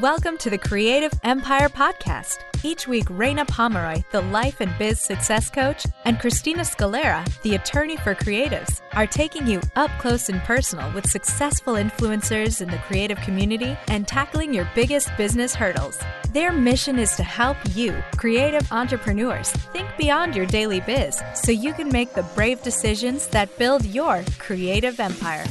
Welcome to the Creative Empire Podcast. Each week, Reina Pomeroy, the life and biz success coach, and Christina Scalera, the attorney for creatives, are taking you up close and personal with successful influencers in the creative community and tackling your biggest business hurdles. Their mission is to help you, creative entrepreneurs, think beyond your daily biz so you can make the brave decisions that build your creative empire.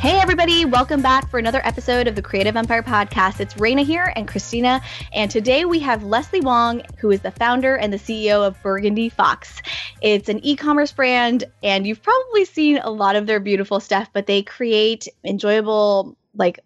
Hey, everybody, welcome back for another episode of the Creative Empire Podcast. It's Reina here and Christina, and today we have Leslie Wong, who is the founder and the CEO of Burgundy Fox. It's an e commerce brand, and you've probably seen a lot of their beautiful stuff, but they create enjoyable, like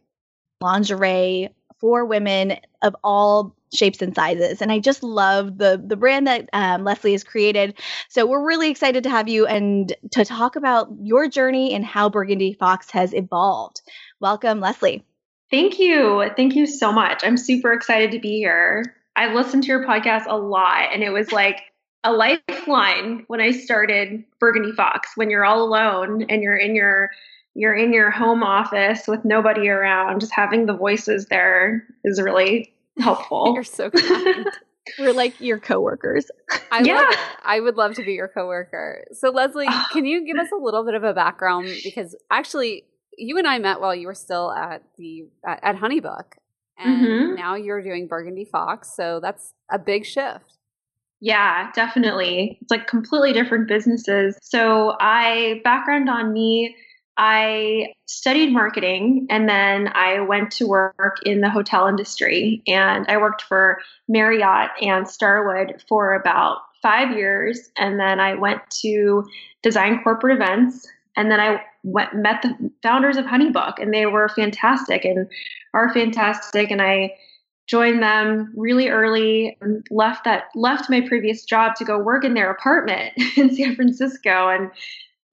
lingerie for women of all shapes and sizes. And I just love the the brand that um, Leslie has created. So we're really excited to have you and to talk about your journey and how Burgundy Fox has evolved. Welcome, Leslie. Thank you. Thank you so much. I'm super excited to be here. I've listened to your podcast a lot, and it was like a lifeline when I started Burgundy Fox. When you're all alone and you're in your you're in your home office with nobody around, just having the voices there is really helpful. You're so kind. We're like your coworkers. I yeah. love. I would love to be your coworker. So Leslie, can you give us a little bit of a background because actually you and I met while you were still at the at, at Honeybook and mm-hmm. now you're doing Burgundy Fox, so that's a big shift. Yeah, definitely. It's like completely different businesses. So I background on me I studied marketing and then I went to work in the hotel industry and I worked for Marriott and Starwood for about five years. And then I went to design corporate events and then I went, met the founders of Honeybook and they were fantastic and are fantastic. And I joined them really early and left that left my previous job to go work in their apartment in San Francisco and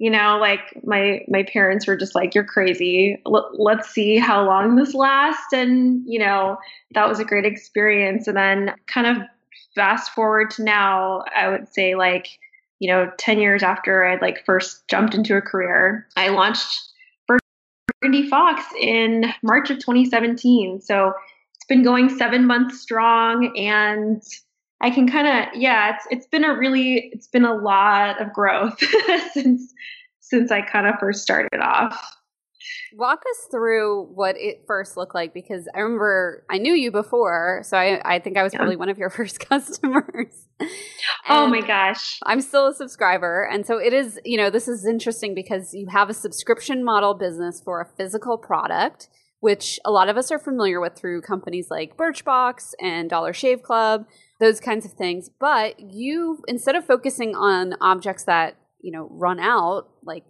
you know like my my parents were just like you're crazy. L- let's see how long this lasts. And you know that was a great experience. And then kind of fast forward to now i would say like you know 10 years after i'd like first jumped into a career i launched burgundy fox in march of 2017 so it's been going seven months strong and I can kind of yeah, it's it's been a really it's been a lot of growth since since I kind of first started off. Walk us through what it first looked like because I remember I knew you before, so I, I think I was yeah. probably one of your first customers. oh my gosh. I'm still a subscriber. And so it is, you know, this is interesting because you have a subscription model business for a physical product, which a lot of us are familiar with through companies like Birchbox and Dollar Shave Club those kinds of things. But you, instead of focusing on objects that, you know, run out, like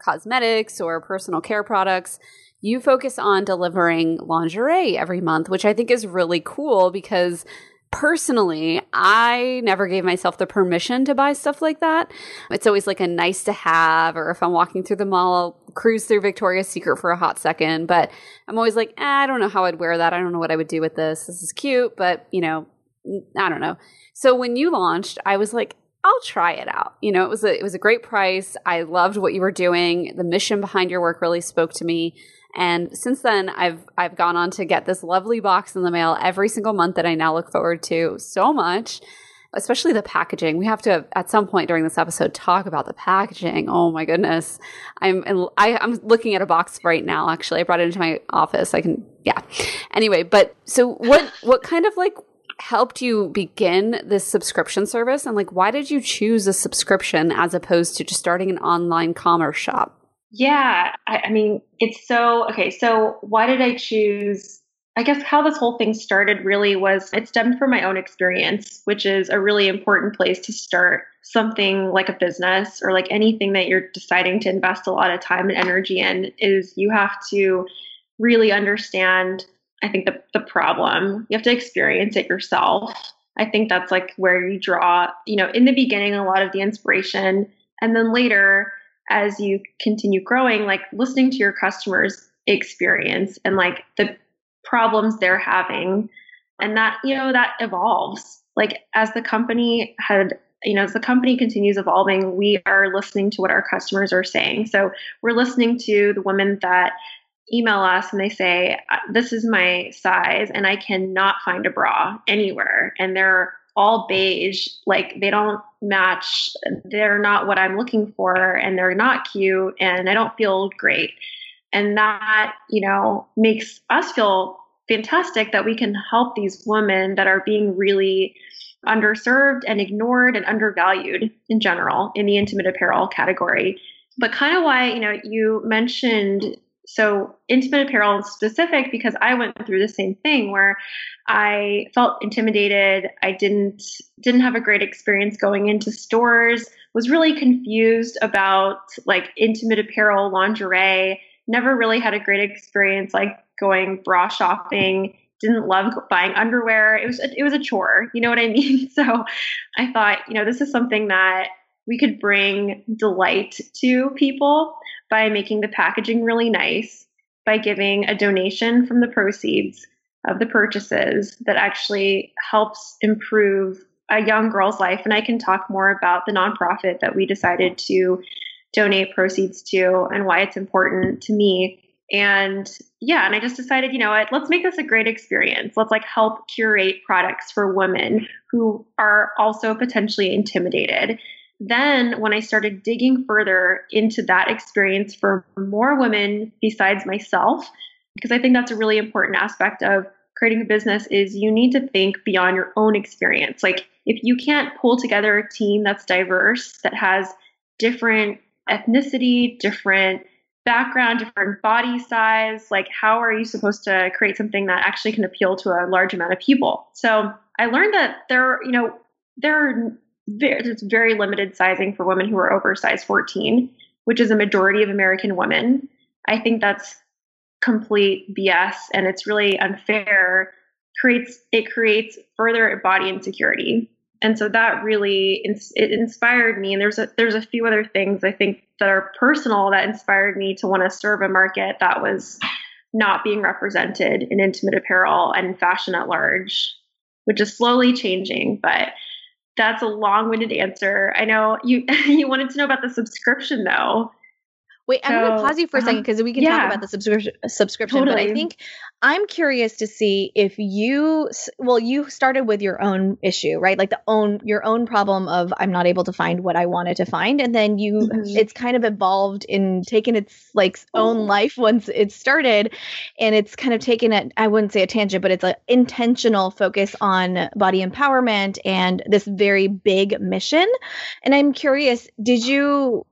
cosmetics or personal care products, you focus on delivering lingerie every month, which I think is really cool because personally, I never gave myself the permission to buy stuff like that. It's always like a nice to have, or if I'm walking through the mall, I'll cruise through Victoria's Secret for a hot second. But I'm always like, eh, I don't know how I'd wear that. I don't know what I would do with this. This is cute, but you know, I don't know. So when you launched, I was like, I'll try it out. You know, it was a it was a great price. I loved what you were doing. The mission behind your work really spoke to me. And since then, I've I've gone on to get this lovely box in the mail every single month that I now look forward to so much. Especially the packaging. We have to at some point during this episode talk about the packaging. Oh my goodness, I'm I, I'm looking at a box right now. Actually, I brought it into my office. I can yeah. Anyway, but so what what kind of like helped you begin this subscription service? And like, why did you choose a subscription as opposed to just starting an online commerce shop? Yeah, I, I mean, it's so okay. So, why did I choose? I guess how this whole thing started really was it stemmed from my own experience, which is a really important place to start something like a business or like anything that you're deciding to invest a lot of time and energy in is you have to really understand I think the, the problem. You have to experience it yourself. I think that's like where you draw, you know, in the beginning, a lot of the inspiration. And then later, as you continue growing, like listening to your customers' experience and like the problems they're having. And that, you know, that evolves. Like as the company had you know, as the company continues evolving, we are listening to what our customers are saying. So we're listening to the women that email us and they say, uh, This is my size, and I cannot find a bra anywhere. And they're all beige, like they don't match, they're not what I'm looking for, and they're not cute, and I don't feel great. And that, you know, makes us feel fantastic that we can help these women that are being really underserved and ignored and undervalued in general in the intimate apparel category. But kind of why, you know, you mentioned so intimate apparel in specific because I went through the same thing where I felt intimidated. I didn't didn't have a great experience going into stores. Was really confused about like intimate apparel, lingerie. Never really had a great experience like going bra shopping. Didn't love buying underwear. It was it was a chore. You know what I mean? So I thought, you know, this is something that we could bring delight to people by making the packaging really nice, by giving a donation from the proceeds of the purchases that actually helps improve a young girl's life. And I can talk more about the nonprofit that we decided to donate proceeds to and why it's important to me. And yeah, and I just decided, you know what, let's make this a great experience. Let's like help curate products for women who are also potentially intimidated then when I started digging further into that experience for more women besides myself, because I think that's a really important aspect of creating a business is you need to think beyond your own experience. Like if you can't pull together a team that's diverse, that has different ethnicity, different background, different body size, like how are you supposed to create something that actually can appeal to a large amount of people? So I learned that there, you know, there are very, there's very limited sizing for women who are over size 14, which is a majority of American women. I think that's complete BS and it's really unfair. Creates it creates further body insecurity, and so that really it inspired me. And there's a there's a few other things I think that are personal that inspired me to want to serve a market that was not being represented in intimate apparel and fashion at large, which is slowly changing, but that's a long-winded answer. I know you you wanted to know about the subscription though. Wait, so, I'm going to pause you for a second because uh-huh. we can yeah, talk about the subscription. Subscription, totally. but I think I'm curious to see if you. Well, you started with your own issue, right? Like the own your own problem of I'm not able to find what I wanted to find, and then you. Mm-hmm. It's kind of evolved in taking its like own life once it started, and it's kind of taken it. I wouldn't say a tangent, but it's an intentional focus on body empowerment and this very big mission. And I'm curious, did you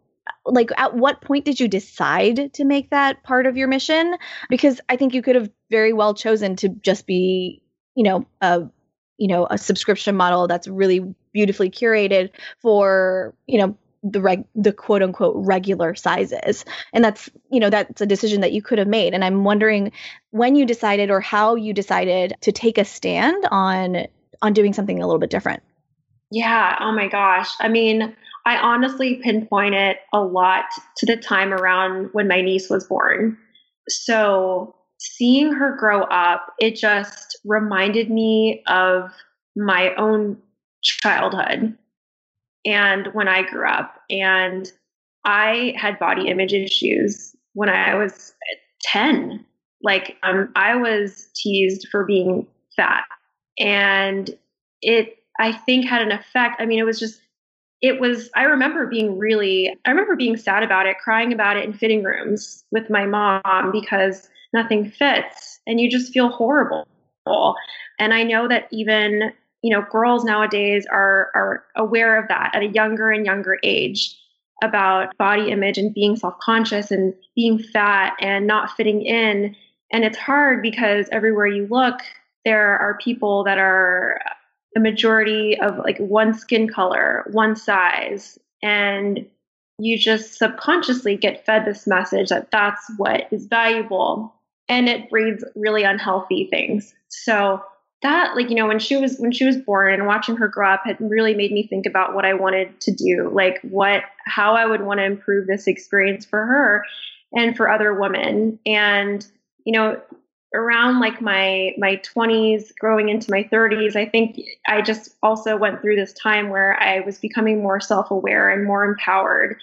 like at what point did you decide to make that part of your mission? Because i think you could have very well chosen to just be you know a you know a subscription model that's really beautifully curated for you know the reg the quote unquote regular sizes. And that's you know that's a decision that you could have made. And i'm wondering when you decided or how you decided to take a stand on on doing something a little bit different. Yeah. Oh my gosh. I mean I honestly pinpoint it a lot to the time around when my niece was born. So seeing her grow up, it just reminded me of my own childhood and when I grew up. And I had body image issues when I was 10. Like, um, I was teased for being fat. And it, I think, had an effect. I mean, it was just it was i remember being really i remember being sad about it crying about it in fitting rooms with my mom because nothing fits and you just feel horrible. And i know that even you know girls nowadays are are aware of that at a younger and younger age about body image and being self-conscious and being fat and not fitting in. And it's hard because everywhere you look there are people that are a majority of like one skin color, one size, and you just subconsciously get fed this message that that's what is valuable and it breeds really unhealthy things. So that like you know when she was when she was born and watching her grow up had really made me think about what I wanted to do, like what how I would want to improve this experience for her and for other women. And you know, around like my my 20s growing into my 30s i think i just also went through this time where i was becoming more self-aware and more empowered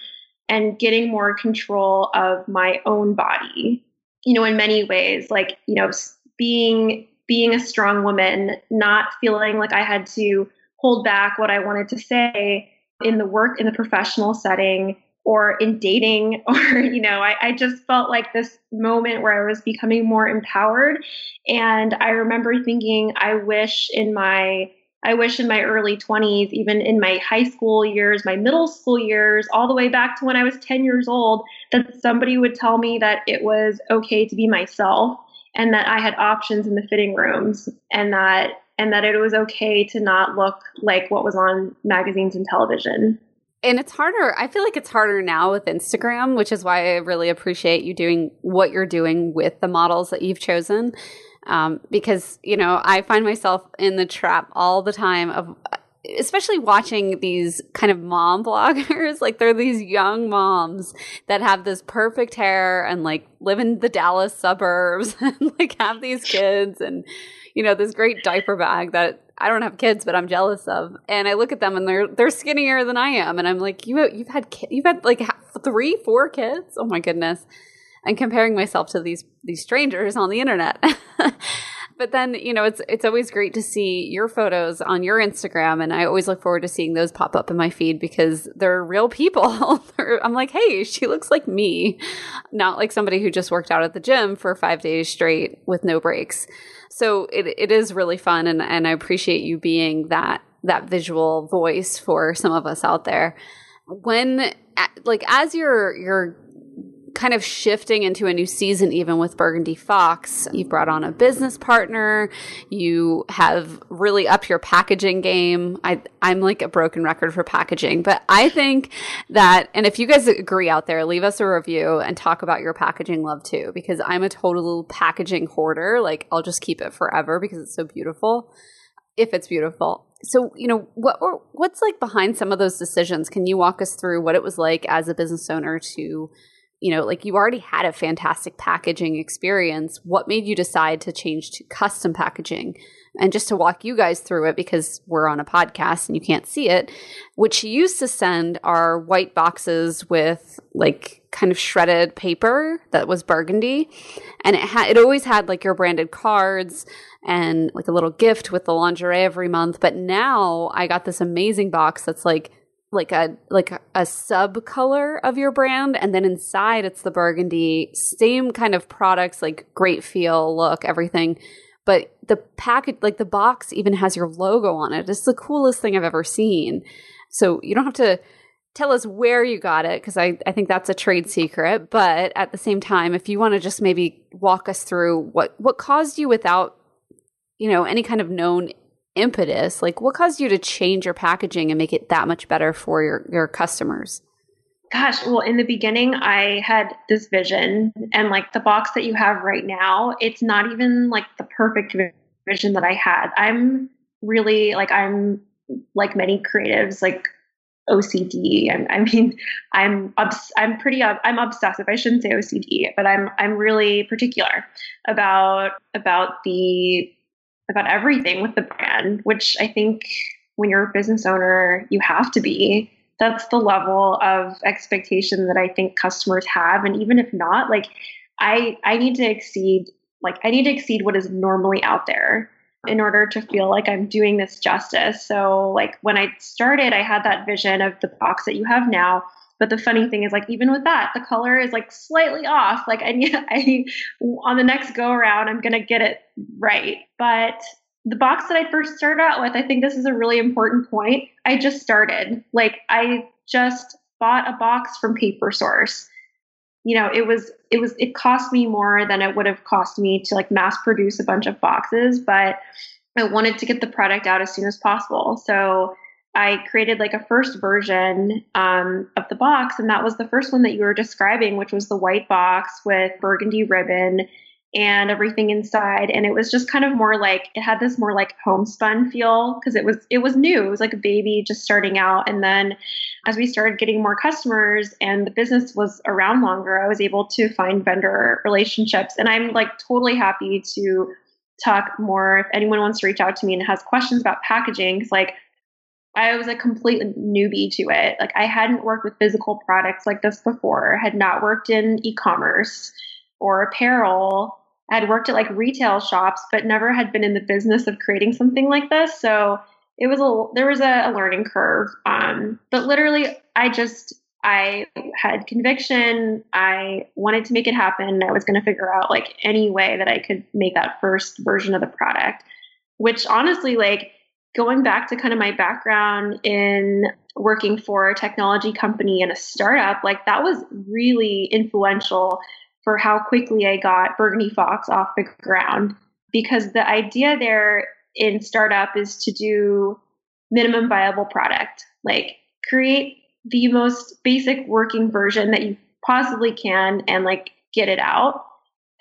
and getting more control of my own body. You know in many ways like you know being being a strong woman not feeling like i had to hold back what i wanted to say in the work in the professional setting or in dating or you know I, I, just felt like this moment where i was becoming more empowered. And i remember thinking i wish in my i wish in my early 20s even in my high school years my middle school years all the way back to when i was 10 years old that somebody would tell me that it was okay to be myself and that i had options in the fitting rooms and that and that it was okay to not look like what was on magazines and television and it's harder. I feel like it's harder now with Instagram, which is why I really appreciate you doing what you're doing with the models that you've chosen. Um, because, you know, I find myself in the trap all the time of, especially watching these kind of mom bloggers. like they're these young moms that have this perfect hair and like live in the Dallas suburbs and like have these kids and, you know, this great diaper bag that I don't have kids, but I'm jealous of. And I look at them and they're they're skinnier than I am, and I'm like, you you've had ki- you've had like three, four kids. Oh my goodness! And comparing myself to these these strangers on the internet. but then you know it's it's always great to see your photos on your Instagram, and I always look forward to seeing those pop up in my feed because they're real people. I'm like, hey, she looks like me, not like somebody who just worked out at the gym for five days straight with no breaks so it, it is really fun and, and I appreciate you being that that visual voice for some of us out there. When like as you're you're kind of shifting into a new season, even with Burgundy Fox. You've brought on a business partner. You have really upped your packaging game. I, I'm like a broken record for packaging, but I think that, and if you guys agree out there, leave us a review and talk about your packaging love too, because I'm a total packaging hoarder. Like I'll just keep it forever because it's so beautiful. If it's beautiful. So, you know, what what's like behind some of those decisions? Can you walk us through what it was like as a business owner to you know, like you already had a fantastic packaging experience. What made you decide to change to custom packaging? And just to walk you guys through it because we're on a podcast and you can't see it, she used to send are white boxes with like kind of shredded paper that was burgundy. And it had it always had like your branded cards and like a little gift with the lingerie every month. But now I got this amazing box that's like like a like a, sub color of your brand and then inside it's the burgundy same kind of products like great feel look everything. But the package like the box even has your logo on it. It's the coolest thing i've ever seen. So you don't have to tell us where you got it because I, I think that's a trade secret. But at the same time if you want to just maybe walk us through what what caused you without you know any kind of known impetus like what caused you to change your packaging and make it that much better for your your customers gosh well in the beginning i had this vision and like the box that you have right now it's not even like the perfect vision that i had i'm really like i'm like many creatives like OCD. I, I mean, I'm obs- I'm pretty I'm obsessive. I shouldn't say OCD, but I'm I'm really particular about about the about everything with the brand, which I think when you're a business owner, you have to be. That's the level of expectation that I think customers have. And even if not, like I I need to exceed like I need to exceed what is normally out there in order to feel like I'm doing this justice. So like when I started, I had that vision of the box that you have now but the funny thing is, like, even with that, the color is like slightly off. Like, I, I on the next go around, I'm gonna get it right. But the box that I first started out with, I think this is a really important point. I just started. Like, I just bought a box from Paper Source. You know, it was it was it cost me more than it would have cost me to like mass produce a bunch of boxes, but I wanted to get the product out as soon as possible. So I created like a first version um, of the box, and that was the first one that you were describing, which was the white box with burgundy ribbon. and everything inside and it was just kind of more like it had this more like homespun feel because it was it was new it was like a baby just starting out and then as we started getting more customers and the business was around longer i was able to find vendor relationships and i'm like totally happy to talk more if anyone wants to reach out to me and has questions about packaging because like I was a complete newbie to it. Like I hadn't worked with physical products like this before, had not worked in e-commerce or apparel I had worked at like retail shops, but never had been in the business of creating something like this. So it was a there was a, a learning curve. Um, but literally, I just I had conviction. I wanted to make it happen. I was going to figure out like any way that I could make that first version of the product. Which honestly, like going back to kind of my background in working for a technology company and a startup, like that was really influential for how quickly I got Burgundy Fox off the ground. Because the idea there in startup is to do minimum viable product, like create the most basic working version that you possibly can and like get it out.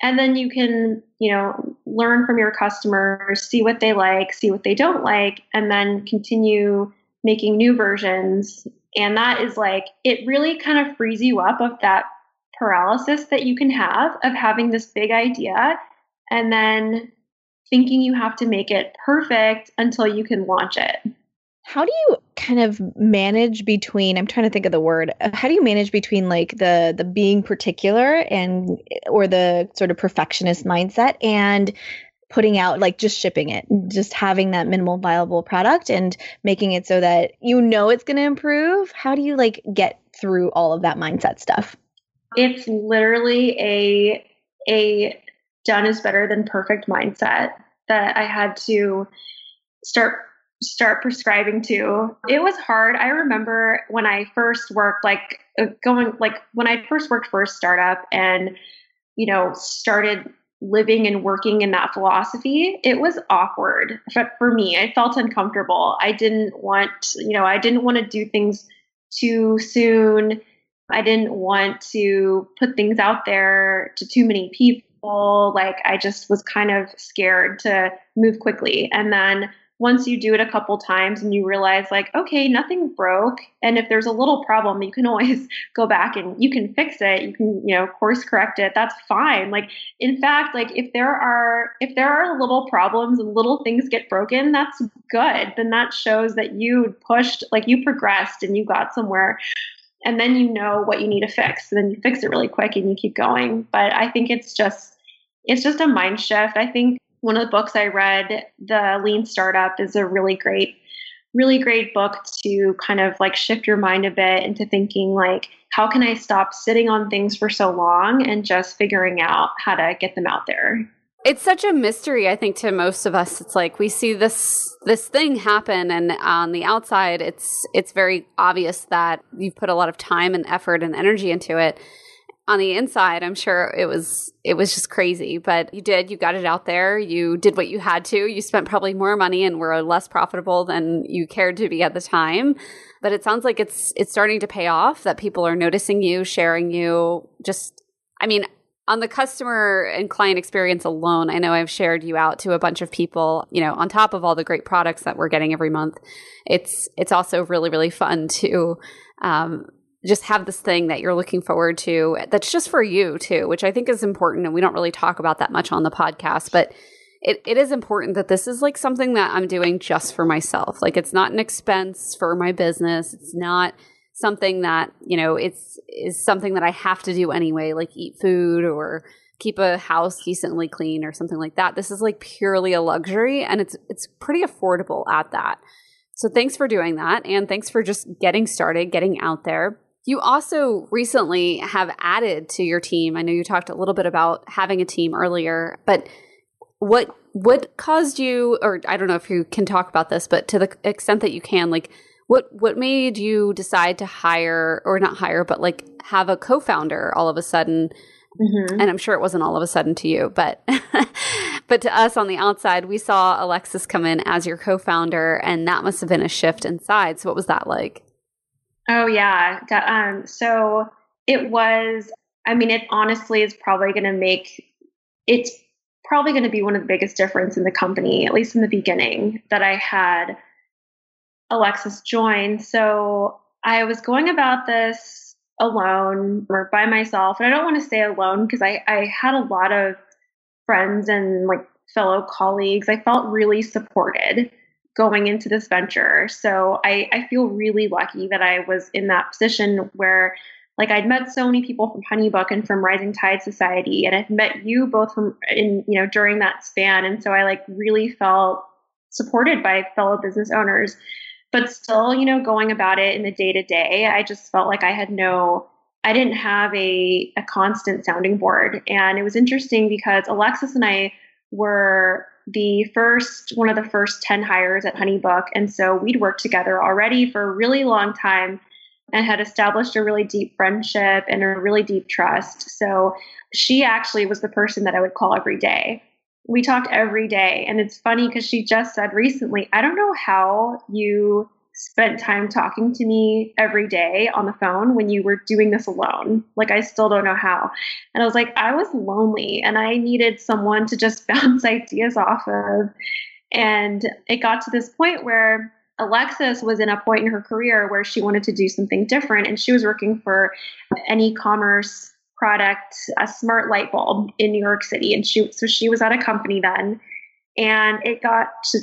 And then you can, you know, learn from your customers, see what they like, see what they don't like, and then continue making new versions. And that is like, it really kind of frees you up of that paralysis that you can have of having this big idea and then thinking you have to make it perfect until you can launch it. How do you kind of manage between I'm trying to think of the word. Uh, how do you manage between like the the being particular and eh, or the sort of perfectionist mindset and putting out like just shipping it, just having that minimal viable product and making it so that you know it's going to improve? How do you like get through all of that mindset stuff? It's literally a a done is better than perfect mindset that I had to start start prescribing to. It was hard. I remember when I first worked like uh, going like when I first worked for a startup and you know started living and working in that philosophy, it was awkward for, for me. I felt uncomfortable. I didn't want, you know, I didn't want to do things too soon I didn't want to put things out there to too many people. Like I just was kind of scared to move quickly. And then once you do it a couple times and you realize like okay nothing broke and if there's a little problem you can always go back and you can fix it you can you know course correct it that's fine like in fact like if there are if there are little problems and little things get broken that's good then that shows that you pushed like you progressed and you got somewhere and then you know what you need to fix. And then you fix it really quick and you keep going. But I think it's just it's just a mind shift. I think one of the books I read, The Lean Startup, is a really great, really great book to kind of like shift your mind a bit into thinking like, how can I stop sitting on things for so long and just figuring out how to get them out there? It's such a mystery, I think, to most of us. It's like we see this this thing happen, and on the outside, it's it's very obvious that you've put a lot of time and effort and energy into it. On the inside, I'm sure it was it was just crazy, but you did. You got it out there. You did what you had to. You spent probably more money and were less profitable than you cared to be at the time. But it sounds like it's it's starting to pay off. That people are noticing you, sharing you. Just, I mean, on the customer and client experience alone, I know I've shared you out to a bunch of people, you know, on top of all the great products that we're getting every month. It's it's also really really fun to um, just have this thing that you're looking forward to that's just for you too, which I think is important and we don't really talk about that much on the podcast, but it, it is important that this is like something that I'm doing just for myself. Like it's not an expense for my business. It's not something that you know it's is something that I have to do anyway, like eat food or keep a house decently clean or something like that. This is like purely a luxury, and it's it's pretty affordable at that. So thanks for doing that, and thanks for just getting started, getting out there. You also recently have added to your team. I know you talked a little bit about having a team earlier, but what what caused you or I don't know if you can talk about this, but to the extent that you can, like what what made you decide to hire or not hire, but like have a co-founder all of a sudden? Mm-hmm. And I'm sure it wasn't all of a sudden to you, but but to us on the outside, we saw Alexis come in as your co-founder, and that must have been a shift inside. So what was that like? Oh yeah, um, so it was. I mean, it honestly is probably going to make it's probably going to be one of the biggest difference in the company, at least in the beginning, that I had Alexis join. So I was going about this alone or by myself. And I don't want to say alone because I, I had a lot of friends and like fellow colleagues. I felt really supported going into this venture. So I, I feel really lucky that I was in that position where like I'd met so many people from Honeybook and from Rising Tide Society, and I've met you both from in you know during that span, and so I like really felt supported by fellow business owners. But still, you know, going about it in the day to day, I just felt like I had no, I didn't have a a constant sounding board, and it was interesting because Alexis and I were the first one of the first 10 hires at honeybook and so we'd worked together already for a really long time and had established a really deep friendship and a really deep trust. So she actually was the person that I would call every day. We talked every day. And it's funny because she just said recently, I don't know how you spent time talking to me every day on the phone when you were doing this alone. Like, I still don't know how. And I was like, I was lonely and I needed someone to just bounce ideas off of. And it got to this point where Alexis was in a point in her career where she wanted to do something different, and she was working for an e-commerce product, a smart light bulb in New York City, and she so she was at a company then, and it got to.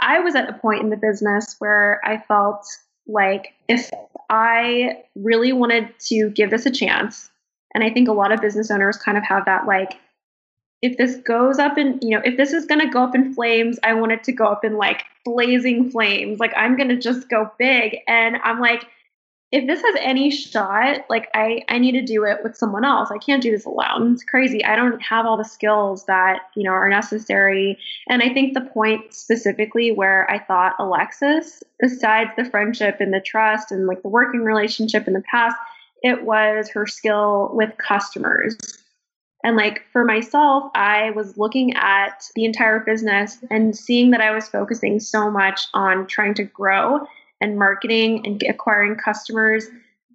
I was at a point in the business where I felt like if I really wanted to give this a chance, and I think a lot of business owners kind of have that like if this goes up in, you know, if this is going to go up in flames, I want it to go up in like blazing flames. Like I'm going to just go big. And I'm like, if this has any shot, like I, I need to do it with someone else. I can't do this alone. It's crazy. I don't have all the skills that, you know, are necessary. And I think the point specifically where I thought Alexis, besides the friendship and the trust and like the working relationship in the past, it was her skill with customers and like for myself, I was looking at the entire business and seeing that I was focusing so much on trying to grow and marketing and acquiring customers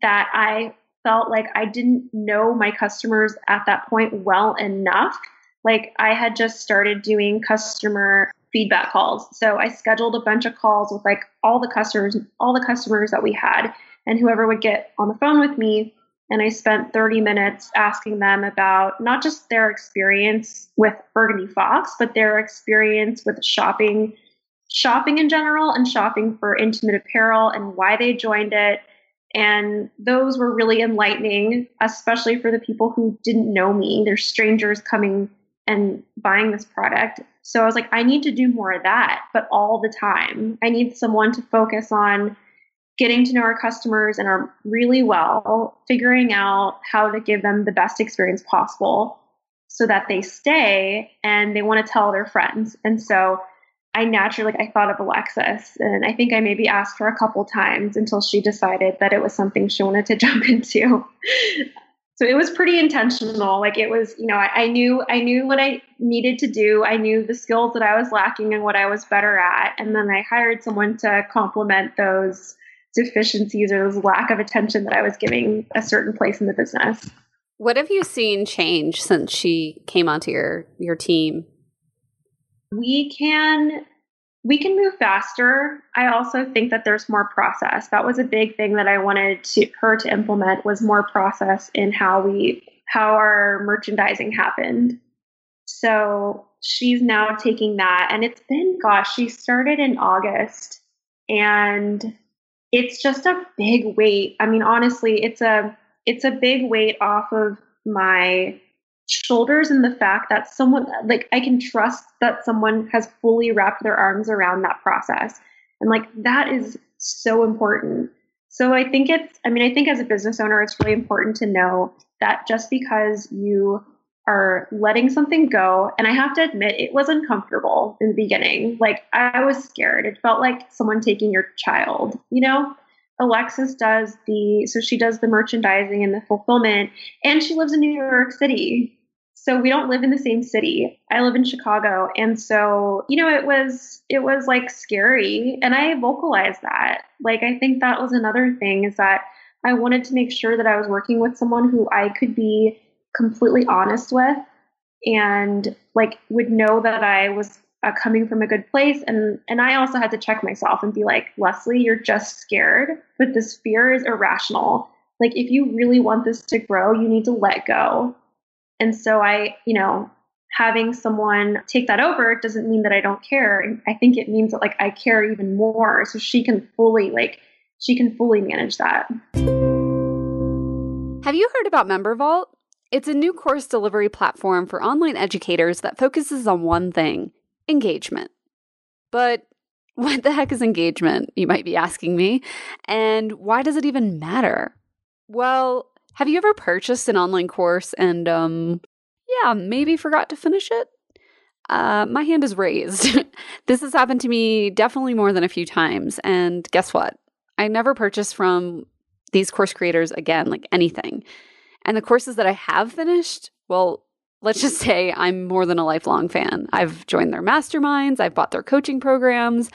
that I felt like I didn't know my customers at that point well enough. Like I had just started doing customer feedback calls. So I scheduled a bunch of calls with like all the customers, all the customers that we had, and whoever would get on the phone with me and I spent 30 minutes asking them about not just their experience with Burgundy Fox, but their experience with shopping, shopping in general, and shopping for intimate apparel and why they joined it. And those were really enlightening, especially for the people who didn't know me. They're strangers coming and buying this product. So I was like, I need to do more of that, but all the time. I need someone to focus on getting to know our customers and are really well, figuring out how to give them the best experience possible so that they stay and they want to tell their friends. And so I naturally like I thought of Alexis and I think I maybe asked her a couple times until she decided that it was something she wanted to jump into. so it was pretty intentional. Like it was, you know, I, I knew I knew what I needed to do. I knew the skills that I was lacking and what I was better at. And then I hired someone to complement those deficiencies or those lack of attention that I was giving a certain place in the business. What have you seen change since she came onto your your team? We can we can move faster. I also think that there's more process. That was a big thing that I wanted to, her to implement was more process in how we how our merchandising happened. So she's now taking that and it's been gosh, she started in August and it's just a big weight. I mean, honestly, it's a it's a big weight off of my shoulders and the fact that someone like I can trust that someone has fully wrapped their arms around that process. And like that is so important. So I think it's I mean, I think as a business owner it's really important to know that just because you are letting something go. And I have to admit, it was uncomfortable in the beginning. Like, I was scared. It felt like someone taking your child, you know? Alexis does the, so she does the merchandising and the fulfillment, and she lives in New York City. So we don't live in the same city. I live in Chicago. And so, you know, it was, it was like scary. And I vocalized that. Like, I think that was another thing is that I wanted to make sure that I was working with someone who I could be completely honest with and like would know that I was uh, coming from a good place. And and I also had to check myself and be like Leslie you're just scared but this fear is irrational. Like if you really want this to grow you need to let go. And so I you know having someone take that over doesn't mean that I don't care. I think it means that like I care even more. So she can fully like she can fully manage that. Have you heard about Member Vault? It's a new course delivery platform for online educators that focuses on one thing engagement. But what the heck is engagement, you might be asking me? And why does it even matter? Well, have you ever purchased an online course and, um, yeah, maybe forgot to finish it? Uh, my hand is raised. this has happened to me definitely more than a few times. And guess what? I never purchased from these course creators again, like anything. And the courses that I have finished, well, let's just say I'm more than a lifelong fan. I've joined their masterminds, I've bought their coaching programs.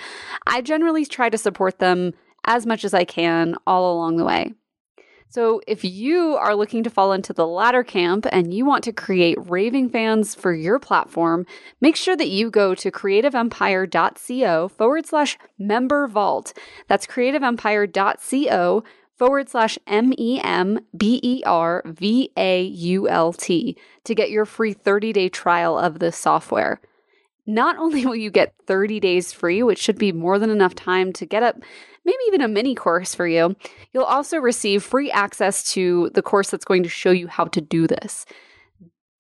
I generally try to support them as much as I can all along the way. So, if you are looking to fall into the latter camp and you want to create raving fans for your platform, make sure that you go to creativeempire.co forward slash member vault. That's creativeempire.co forward slash M E M B E R V A U L T to get your free 30 day trial of this software. Not only will you get 30 days free, which should be more than enough time to get up maybe even a mini course for you, you'll also receive free access to the course that's going to show you how to do this.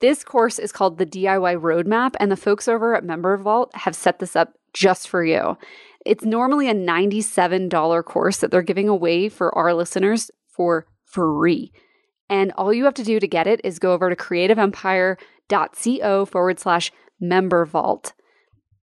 This course is called the DIY Roadmap, and the folks over at Member Vault have set this up just for you. It's normally a $97 course that they're giving away for our listeners for free. And all you have to do to get it is go over to creativeempire.co forward slash member vault.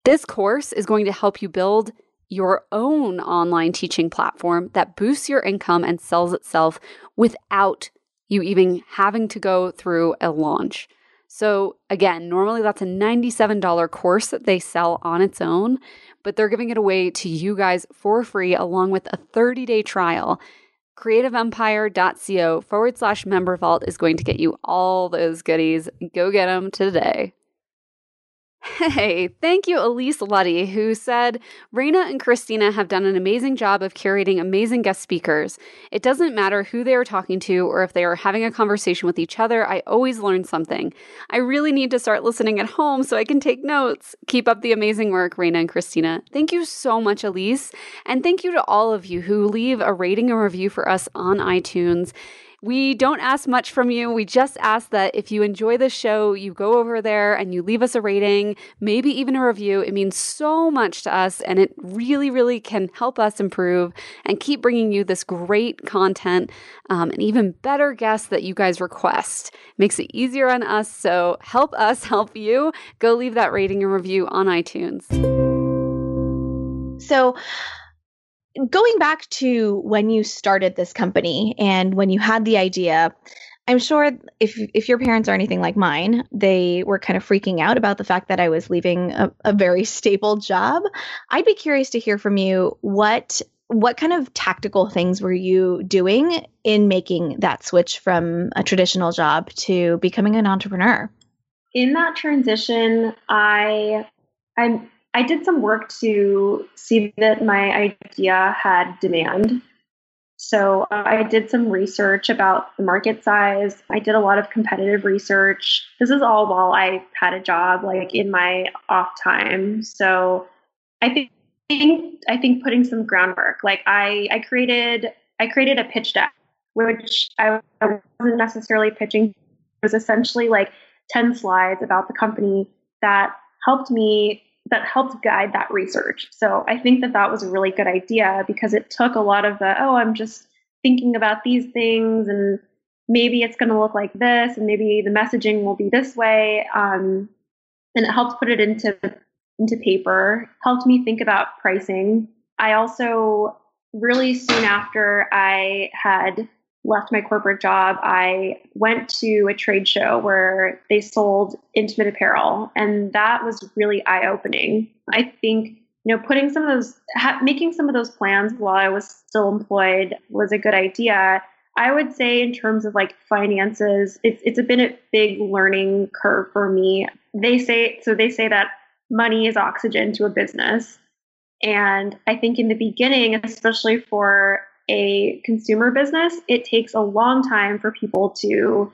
This course is going to help you build your own online teaching platform that boosts your income and sells itself without you even having to go through a launch. So, again, normally that's a $97 course that they sell on its own, but they're giving it away to you guys for free along with a 30 day trial. CreativeEmpire.co forward slash member vault is going to get you all those goodies. Go get them today. Hey, thank you, Elise Luddy, who said, Reina and Christina have done an amazing job of curating amazing guest speakers. It doesn't matter who they are talking to or if they are having a conversation with each other, I always learn something. I really need to start listening at home so I can take notes. Keep up the amazing work, Reina and Christina. Thank you so much, Elise. And thank you to all of you who leave a rating and review for us on iTunes. We don't ask much from you. We just ask that if you enjoy the show, you go over there and you leave us a rating, maybe even a review. It means so much to us and it really, really can help us improve and keep bringing you this great content um, and even better guests that you guys request. Makes it easier on us. So help us help you. Go leave that rating and review on iTunes. So, going back to when you started this company and when you had the idea, I'm sure if if your parents are anything like mine, they were kind of freaking out about the fact that I was leaving a, a very stable job. I'd be curious to hear from you what what kind of tactical things were you doing in making that switch from a traditional job to becoming an entrepreneur? In that transition, I I I did some work to see that my idea had demand. So uh, I did some research about the market size. I did a lot of competitive research. This is all while I had a job, like in my off time. So I think I think putting some groundwork. Like I I created I created a pitch deck, which I wasn't necessarily pitching. It was essentially like ten slides about the company that helped me that helped guide that research. So I think that that was a really good idea because it took a lot of the, oh, I'm just thinking about these things and maybe it's going to look like this and maybe the messaging will be this way. Um, and it helped put it into into paper, helped me think about pricing. I also really soon after I had left my corporate job, I went to a trade show where they sold intimate apparel, and that was really eye opening. I think you know putting some of those ha- making some of those plans while I was still employed was a good idea. I would say in terms of like finances, it's it's been a big learning curve for me. They say so they say that money is oxygen to a business. And I think in the beginning, especially for a consumer business, it takes a long time for people to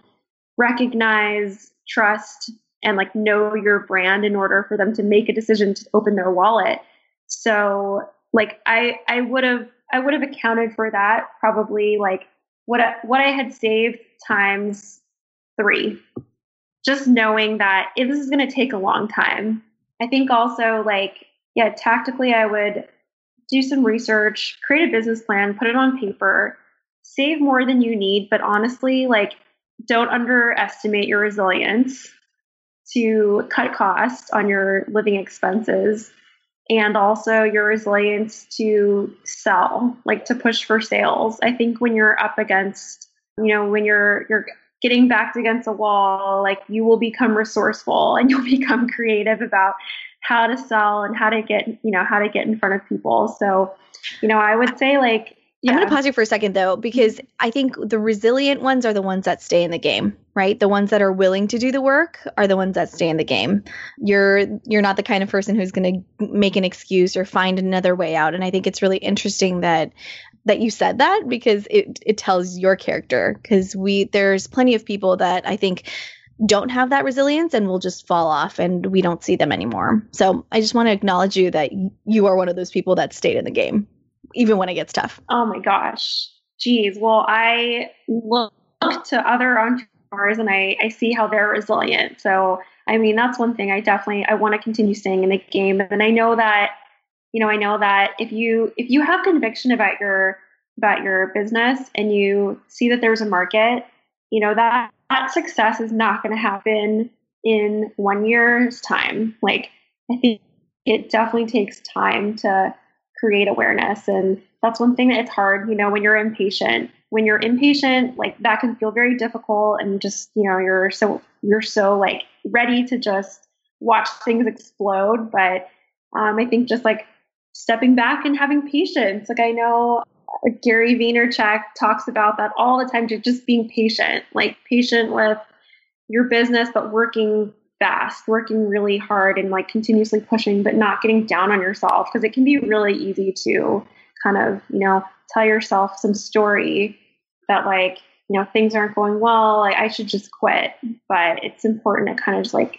recognize, trust, and like know your brand in order for them to make a decision to open their wallet. So like I I would have I would have accounted for that probably like what I, what I had saved times 3 just knowing that this is going to take a long time I think also like, yeah, tactically, I would do some research, create a business plan, put it on paper, save more than you need, but honestly, like, don't underestimate your resilience to cut costs on your living expenses and also your resilience to sell, like to push for sales. I think when you're up against, you know, when you're you're getting backed against a wall, like you will become resourceful and you'll become creative about how to sell and how to get, you know, how to get in front of people. So, you know, I would say like yeah. I'm going to pause you for a second though, because I think the resilient ones are the ones that stay in the game, right? The ones that are willing to do the work are the ones that stay in the game. You're you're not the kind of person who's going to make an excuse or find another way out. And I think it's really interesting that that you said that because it it tells your character because we there's plenty of people that I think don't have that resilience and will just fall off and we don't see them anymore. So I just want to acknowledge you that you are one of those people that stayed in the game even when it gets tough. Oh my gosh. Geez. Well, I look to other entrepreneurs and I, I see how they're resilient. So I mean that's one thing I definitely I want to continue staying in the game. And I know that you know, I know that if you if you have conviction about your about your business and you see that there's a market, you know, that that success is not going to happen in one year's time. Like I think it definitely takes time to create awareness and that's one thing that it's hard, you know, when you're impatient. When you're impatient, like that can feel very difficult and just, you know, you're so you're so like ready to just watch things explode, but um, I think just like stepping back and having patience. Like I know Gary Vaynerchuk talks about that all the time, to just being patient, like patient with your business, but working fast, working really hard and like continuously pushing, but not getting down on yourself because it can be really easy to kind of, you know, tell yourself some story that like, you know, things aren't going well, like I should just quit. But it's important to kind of just like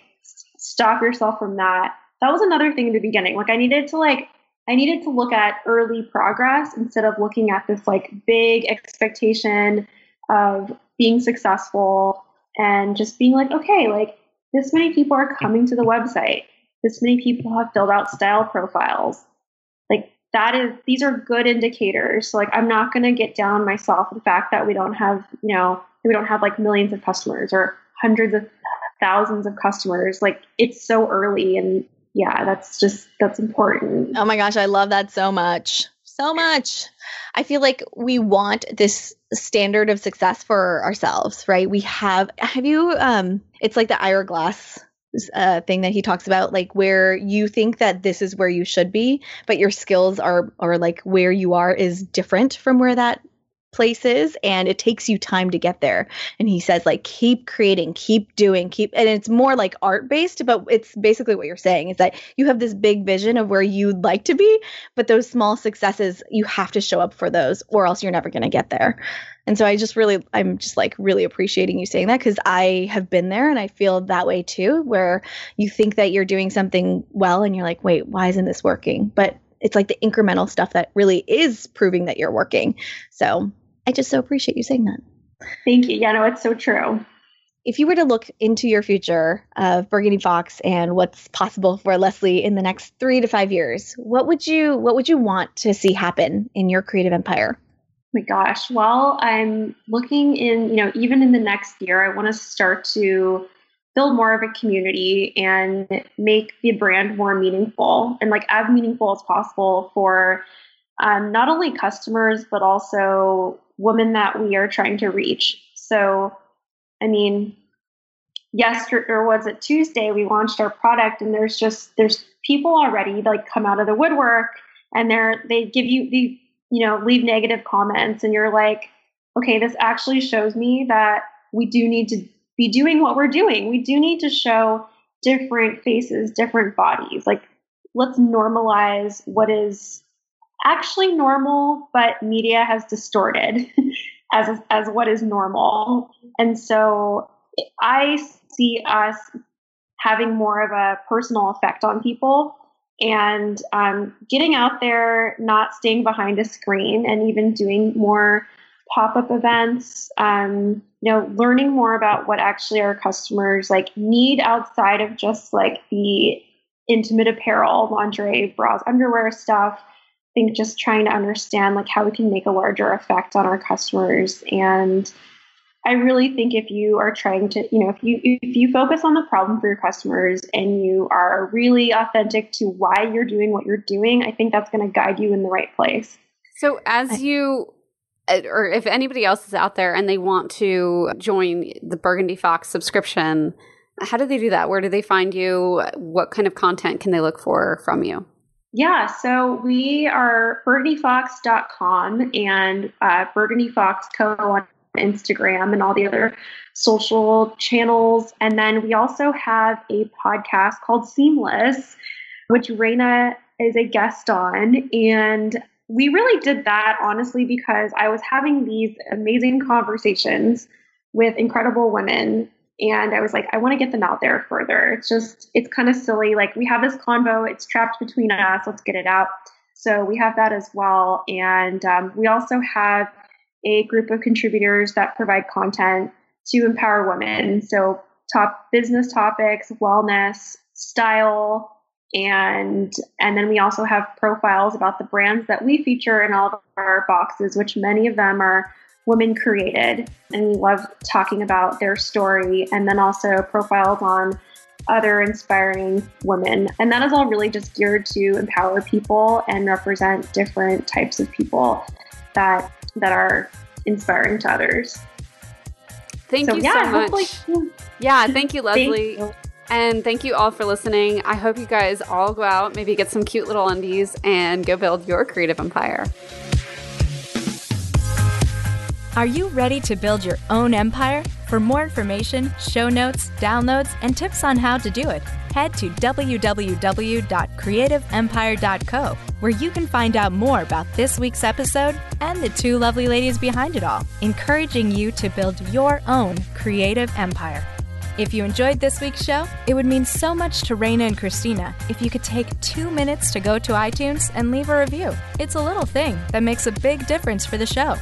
stop yourself from that. That was another thing in the beginning. Like I needed to like I needed to look at early progress instead of looking at this like big expectation of being successful and just being like, okay, like this many people are coming to the website. This many people have filled out style profiles. Like that is these are good indicators. So like I'm not gonna get down myself the fact that we don't have, you know, we don't have like millions of customers or hundreds of thousands of customers. Like it's so early and yeah, that's just that's important. Oh my gosh, I love that so much. So much. I feel like we want this standard of success for ourselves, right? We have have you um it's like the hourglass uh, thing that he talks about, like where you think that this is where you should be, but your skills are, or like where you are is different from where that places and it takes you time to get there. And he says like keep creating keep doing keep and it's more like art based but it's basically what you're saying is that you have this big vision of where you'd like to be but those small successes you have to show up for those or else you're never going to get there. And so i just really i'm just like really appreciating you saying that because i have been there and i feel that way too where you think that you're doing something well and you're like wait why isn't this working? But it's like the incremental stuff that really is proving that you're working so I just so appreciate you saying that. Thank you. Yeah, no, it's so true. If you were to look into your future of Burgundy Fox and what's possible for Leslie in the next three to five years, what would you what would you want to see happen in your creative empire? Oh my gosh. Well, I'm looking in, you know, even in the next year, I want to start to build more of a community and make the brand more meaningful and like as meaningful as possible for um, not only customers but also women that we are trying to reach. So, I mean, yesterday or was it Tuesday? We launched our product, and there's just there's people already like come out of the woodwork, and they're they give you the you know leave negative comments, and you're like, okay, this actually shows me that we do need to be doing what we're doing. We do need to show different faces, different bodies. Like, let's normalize what is actually normal, but media has distorted as as what is normal. And so I see us having more of a personal effect on people and um, getting out there, not staying behind a screen, and even doing more pop up events. Um, you know, learning more about what actually our customers like need outside of just like the intimate apparel, lingerie, bras, underwear stuff. I think just trying to understand like how we can make a larger effect on our customers and I really think if you are trying to, you know, if you if you focus on the problem for your customers and you are really authentic to why you're doing what you're doing, I think that's going to guide you in the right place. So as you or if anybody else is out there and they want to join the Burgundy Fox subscription, how do they do that? Where do they find you? What kind of content can they look for from you? Yeah, so we are burgundyfox.com and uh, Burgundy Fox Co. on Instagram and all the other social channels. And then we also have a podcast called Seamless, which Reina is a guest on. And we really did that honestly because I was having these amazing conversations with incredible women. And I was like, I want to get them out there further. It's just, it's kind of silly. Like, we have this convo, it's trapped between us. Let's get it out. So we have that as well. And um, we also have a group of contributors that provide content to empower women. So, top business topics, wellness, style, and and then we also have profiles about the brands that we feature in all of our boxes, which many of them are women created, and we love talking about their story. And then also profiles on other inspiring women. And that is all really just geared to empower people and represent different types of people that that are inspiring to others. Thank so, you yeah, so much. Yeah, thank you, Leslie. Thank you. And thank you all for listening. I hope you guys all go out, maybe get some cute little undies, and go build your creative empire. Are you ready to build your own empire? For more information, show notes, downloads, and tips on how to do it, head to www.creativeempire.co, where you can find out more about this week's episode and the two lovely ladies behind it all, encouraging you to build your own creative empire. If you enjoyed this week's show, it would mean so much to Reina and Christina if you could take two minutes to go to iTunes and leave a review. It's a little thing that makes a big difference for the show.